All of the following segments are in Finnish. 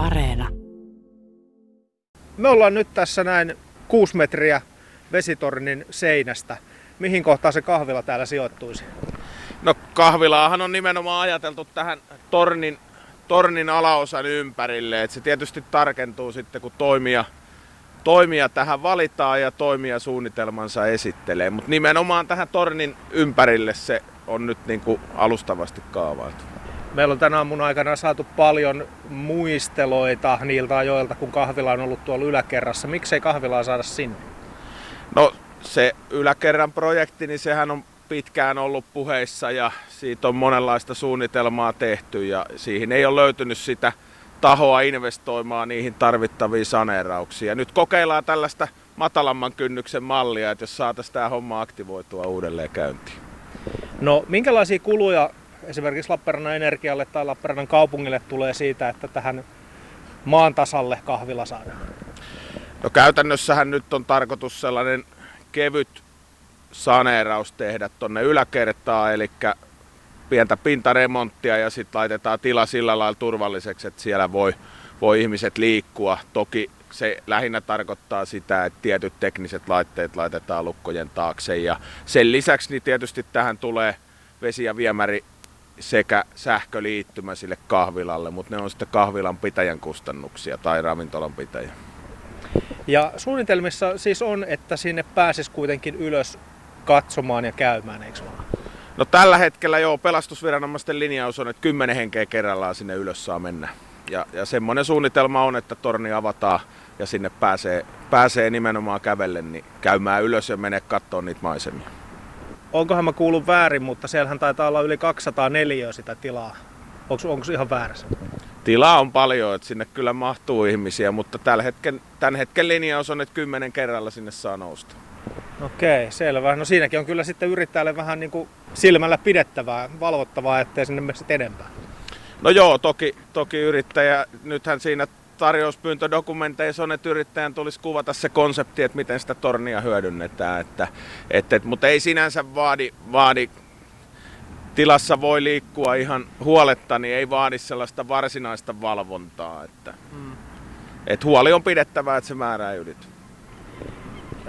Areena. Me ollaan nyt tässä näin 6 metriä vesitornin seinästä. Mihin kohtaan se kahvila täällä sijoittuisi? No kahvilaahan on nimenomaan ajateltu tähän tornin, tornin alaosan ympärille. Et se tietysti tarkentuu sitten kun toimija, toimija tähän valitaan ja toimija suunnitelmansa esittelee. Mutta nimenomaan tähän tornin ympärille se on nyt niin kuin alustavasti kaavailtu. Meillä on tänä aamun aikana saatu paljon muisteloita niiltä ajoilta, kun kahvila on ollut tuolla yläkerrassa. Miksei kahvilaa saada sinne? No se yläkerran projekti, niin sehän on pitkään ollut puheissa ja siitä on monenlaista suunnitelmaa tehty ja siihen ei ole löytynyt sitä tahoa investoimaan niihin tarvittaviin saneerauksiin. Nyt kokeillaan tällaista matalamman kynnyksen mallia, että jos saataisiin tämä homma aktivoitua uudelleen käyntiin. No minkälaisia kuluja esimerkiksi Lappeenrannan Energialle tai Lappeenrannan kaupungille tulee siitä, että tähän maan tasalle kahvila saadaan? No käytännössähän nyt on tarkoitus sellainen kevyt saneeraus tehdä tuonne yläkertaan, eli pientä pintaremonttia ja sitten laitetaan tila sillä lailla turvalliseksi, että siellä voi, voi ihmiset liikkua. Toki se lähinnä tarkoittaa sitä, että tietyt tekniset laitteet laitetaan lukkojen taakse ja sen lisäksi niin tietysti tähän tulee vesi- ja viemäri sekä sähköliittymä sille kahvilalle, mutta ne on sitten kahvilan pitäjän kustannuksia tai ravintolan pitäjän. Ja suunnitelmissa siis on, että sinne pääsisi kuitenkin ylös katsomaan ja käymään, eikö vaan? No tällä hetkellä joo, pelastusviranomaisten linjaus on, että kymmenen henkeä kerrallaan sinne ylös saa mennä. Ja, ja semmoinen suunnitelma on, että torni avataan ja sinne pääsee, pääsee nimenomaan kävellen niin käymään ylös ja menee katsomaan niitä maisemia. Onkohan mä kuullut väärin, mutta siellähän taitaa olla yli 204 sitä tilaa. Onko, onko se ihan väärässä? Tilaa on paljon, että sinne kyllä mahtuu ihmisiä, mutta tällä hetken, tämän hetken linjaus on, että kymmenen kerralla sinne saa nousta. Okei, selvä. No siinäkin on kyllä sitten yrittäjälle vähän niin kuin silmällä pidettävää, valvottavaa, ettei sinne mene sitten enempää. No joo, toki, toki yrittäjä, nythän siinä tarjouspyyntödokumenteissa on, että yrittäjän tulisi kuvata se konsepti, että miten sitä tornia hyödynnetään. Että, että, että, mutta ei sinänsä vaadi, vaadi tilassa voi liikkua ihan huoletta, niin ei vaadi sellaista varsinaista valvontaa. Että, mm. että huoli on pidettävä, että se määrä ei ylity.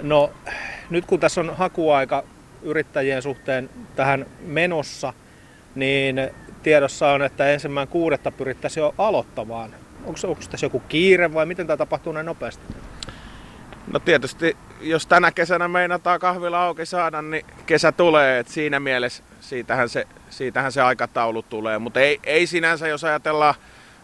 No nyt kun tässä on hakuaika yrittäjien suhteen tähän menossa, niin tiedossa on, että ensimmäinen kuudetta pyrittäisiin jo aloittamaan. Onko, onko tässä joku kiire vai miten tämä tapahtuu näin nopeasti? No tietysti, jos tänä kesänä meinataan kahvila auki saada, niin kesä tulee. Et siinä mielessä siitähän se, siitähän se aikataulu tulee. Mutta ei, ei sinänsä, jos ajatellaan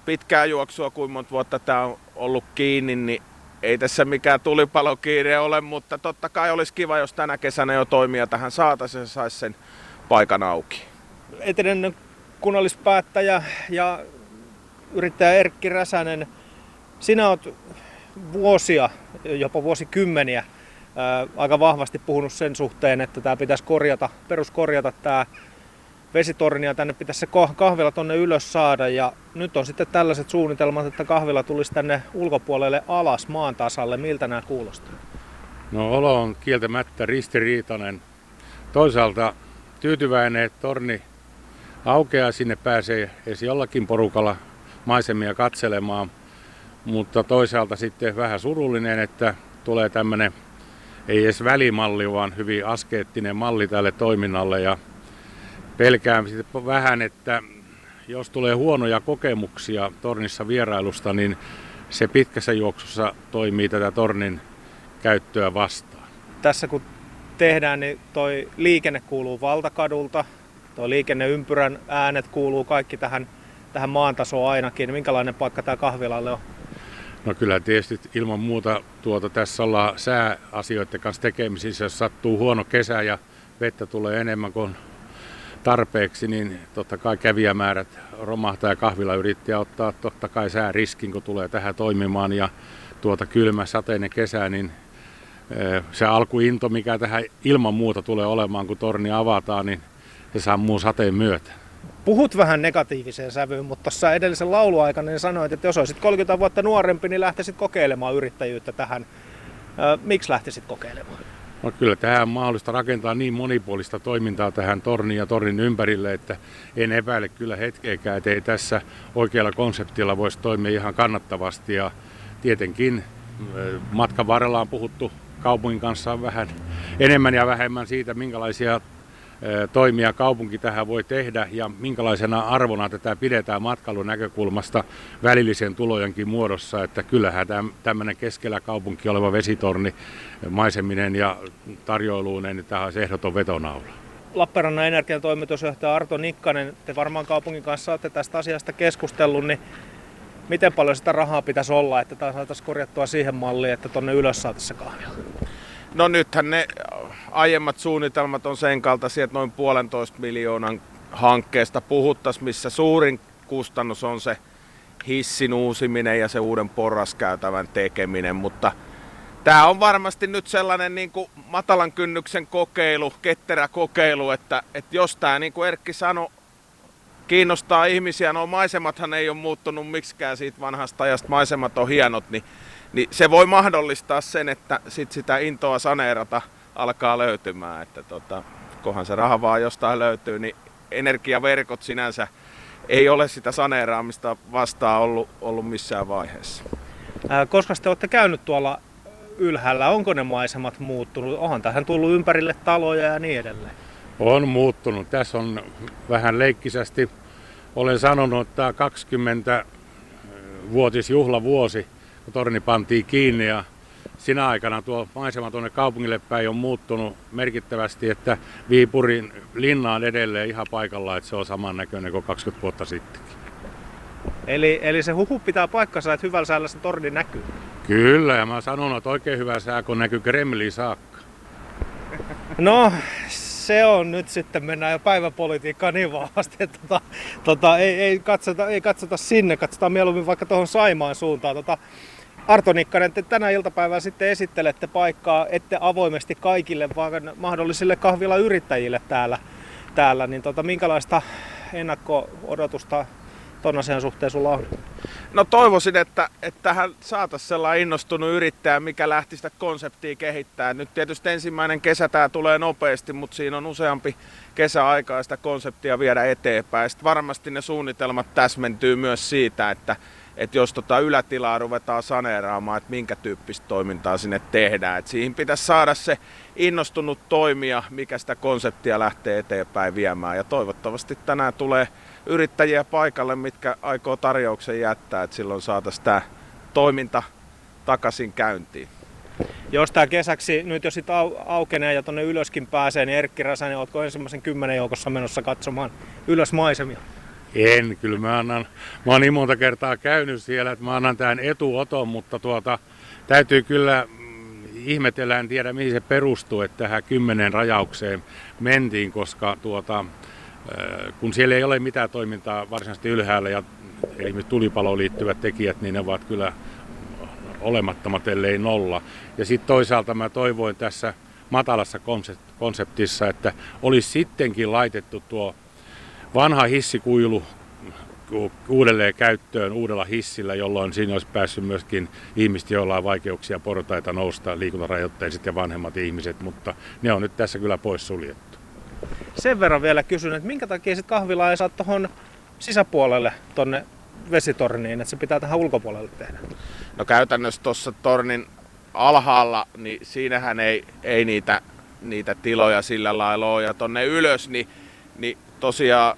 pitkää juoksua, kuin monta vuotta tämä on ollut kiinni, niin ei tässä mikään tulipalokiire ole, mutta totta kai olisi kiva, jos tänä kesänä jo toimia tähän saataisiin ja saisi sen paikan auki. Etenen kunnallispäättäjä ja yrittäjä Erkki Räsänen, sinä olet vuosia, jopa vuosikymmeniä aika vahvasti puhunut sen suhteen, että tämä pitäisi korjata, peruskorjata tämä vesitorni ja tänne pitäisi se kahvila tonne ylös saada ja nyt on sitten tällaiset suunnitelmat, että kahvila tulisi tänne ulkopuolelle alas maan tasalle. Miltä nämä kuulostaa? No olo on kieltämättä ristiriitainen. Toisaalta tyytyväinen, että torni aukeaa, sinne pääsee edes jollakin porukalla maisemia katselemaan, mutta toisaalta sitten vähän surullinen, että tulee tämmöinen ei edes välimalli, vaan hyvin askeettinen malli tälle toiminnalle ja pelkään sitten vähän, että jos tulee huonoja kokemuksia tornissa vierailusta, niin se pitkässä juoksussa toimii tätä tornin käyttöä vastaan. Tässä kun tehdään, niin toi liikenne kuuluu valtakadulta, tuo liikenneympyrän äänet kuuluu kaikki tähän, tähän maantasoon ainakin. Minkälainen paikka tämä kahvilalle on? No kyllä tietysti ilman muuta tuota, tässä ollaan sääasioiden kanssa tekemisissä. Jos sattuu huono kesä ja vettä tulee enemmän kuin tarpeeksi, niin totta kai kävijämäärät romahtaa ja kahvila yrittää ottaa totta kai sääriskin, kun tulee tähän toimimaan. Ja tuota kylmä sateinen kesä, niin se alkuinto, mikä tähän ilman muuta tulee olemaan, kun torni avataan, niin se sammuu sateen myötä. Puhut vähän negatiiviseen sävyyn, mutta tuossa edellisen lauluaikana niin sanoit, että jos olisit 30 vuotta nuorempi, niin lähtisit kokeilemaan yrittäjyyttä tähän. Miksi lähtisit kokeilemaan? No kyllä tähän on mahdollista rakentaa niin monipuolista toimintaa tähän torniin ja tornin ympärille, että en epäile kyllä hetkeäkään, että ei tässä oikealla konseptilla voisi toimia ihan kannattavasti. Ja tietenkin matkan varrella on puhuttu kaupungin kanssa vähän enemmän ja vähemmän siitä, minkälaisia toimia kaupunki tähän voi tehdä ja minkälaisena arvona tätä pidetään matkailun näkökulmasta välillisen tulojenkin muodossa, että kyllähän tämmöinen keskellä kaupunki oleva vesitorni maiseminen ja tarjoiluinen, niin tämä olisi ehdoton vetonaula. Lappeenrannan energian toimitusjohtaja Arto Nikkanen, te varmaan kaupungin kanssa olette tästä asiasta keskustellut, niin miten paljon sitä rahaa pitäisi olla, että tämä saataisiin korjattua siihen malliin, että tuonne ylös saataisiin kahvia? No nythän ne aiemmat suunnitelmat on sen kaltaisia, että noin puolentoista miljoonan hankkeesta puhuttaisiin, missä suurin kustannus on se hissin uusiminen ja se uuden porraskäytävän tekeminen, mutta tämä on varmasti nyt sellainen niin kuin matalan kynnyksen kokeilu, ketterä kokeilu, että, että jos tämä niin kuin Erkki sanoi, kiinnostaa ihmisiä, no maisemathan ei ole muuttunut miksikään siitä vanhasta ajasta, maisemat on hienot, niin, niin se voi mahdollistaa sen, että sit sitä intoa saneerata – alkaa löytymään. Että tota, kohan se raha vaan jostain löytyy, niin energiaverkot sinänsä ei ole sitä saneeraamista vastaan ollut, ollut missään vaiheessa. Ää, koska te olette käynyt tuolla ylhäällä, onko ne maisemat muuttunut? Onhan tähän tullut ympärille taloja ja niin edelleen. On muuttunut. Tässä on vähän leikkisästi, olen sanonut, että 20 vuotisjuhlavuosi, kun torni pantiin kiinni ja sinä aikana tuo maisema tuonne kaupungille päin on muuttunut merkittävästi, että Viipurin linna on edelleen ihan paikalla, että se on samannäköinen kuin 20 vuotta sittenkin. Eli, eli se huhu pitää paikkansa, että hyvällä säällä se torni näkyy? Kyllä, ja mä sanon, että oikein hyvä sää, kun näkyy Kremliin saakka. No, se on nyt sitten, mennään jo päiväpolitiikkaan niin vahvasti, että tota, tota, ei, ei, katsota, ei katsota sinne, katsotaan mieluummin vaikka tuohon Saimaan suuntaan. Tota, Arto Nikkanen, te tänä iltapäivänä sitten esittelette paikkaa, ette avoimesti kaikille, vaan mahdollisille kahvilayrittäjille täällä, täällä niin tota, minkälaista ennakko-odotusta ton asian suhteen sulla on? No toivoisin, että, että tähän saataisiin sellainen innostunut yrittäjä, mikä lähti sitä konseptia kehittää. Nyt tietysti ensimmäinen kesä tämä tulee nopeasti, mutta siinä on useampi kesäaikaa sitä konseptia viedä eteenpäin. Sitten varmasti ne suunnitelmat täsmentyy myös siitä, että että jos tota ylätilaa ruvetaan saneeraamaan, että minkä tyyppistä toimintaa sinne tehdään. Et siihen pitäisi saada se innostunut toimija, mikä sitä konseptia lähtee eteenpäin viemään. Ja toivottavasti tänään tulee yrittäjiä paikalle, mitkä aikoo tarjouksen jättää, että silloin saataisiin tämä toiminta takaisin käyntiin. Jos tämä kesäksi nyt jos sitten au, aukenee ja tuonne ylöskin pääsee, niin Erkki Räsänen, oletko ensimmäisen kymmenen joukossa menossa katsomaan ylös maisemia? En, kyllä mä annan, mä oon niin monta kertaa käynyt siellä, että mä annan tämän etuoton, mutta tuota, täytyy kyllä mm, ihmetellä, en tiedä mihin se perustuu, että tähän kymmenen rajaukseen mentiin, koska tuota, äh, kun siellä ei ole mitään toimintaa varsinaisesti ylhäällä ja esimerkiksi tulipaloon liittyvät tekijät, niin ne ovat kyllä olemattomat, ellei nolla. Ja sitten toisaalta mä toivoin tässä matalassa konseptissa, että olisi sittenkin laitettu tuo vanha hissikuilu uudelleen käyttöön uudella hissillä, jolloin siinä olisi päässyt myöskin ihmiset, joilla on vaikeuksia portaita nousta, liikuntarajoitteiset ja vanhemmat ihmiset, mutta ne on nyt tässä kyllä pois suljettu. Sen verran vielä kysyn, että minkä takia sitten kahvila ei saa tuohon sisäpuolelle tuonne vesitorniin, että se pitää tähän ulkopuolelle tehdä? No käytännössä tuossa tornin alhaalla, niin siinähän ei, ei niitä, niitä tiloja sillä lailla ole. Ja tuonne ylös, niin, niin tosiaan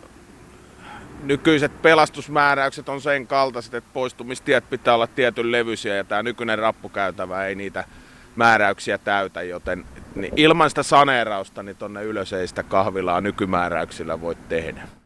nykyiset pelastusmääräykset on sen kaltaiset, että poistumistiet pitää olla tietyn levyisiä ja tämä nykyinen rappukäytävä ei niitä määräyksiä täytä, joten niin ilman sitä saneerausta niin tonne ylös ei sitä kahvilaa nykymääräyksillä voi tehdä.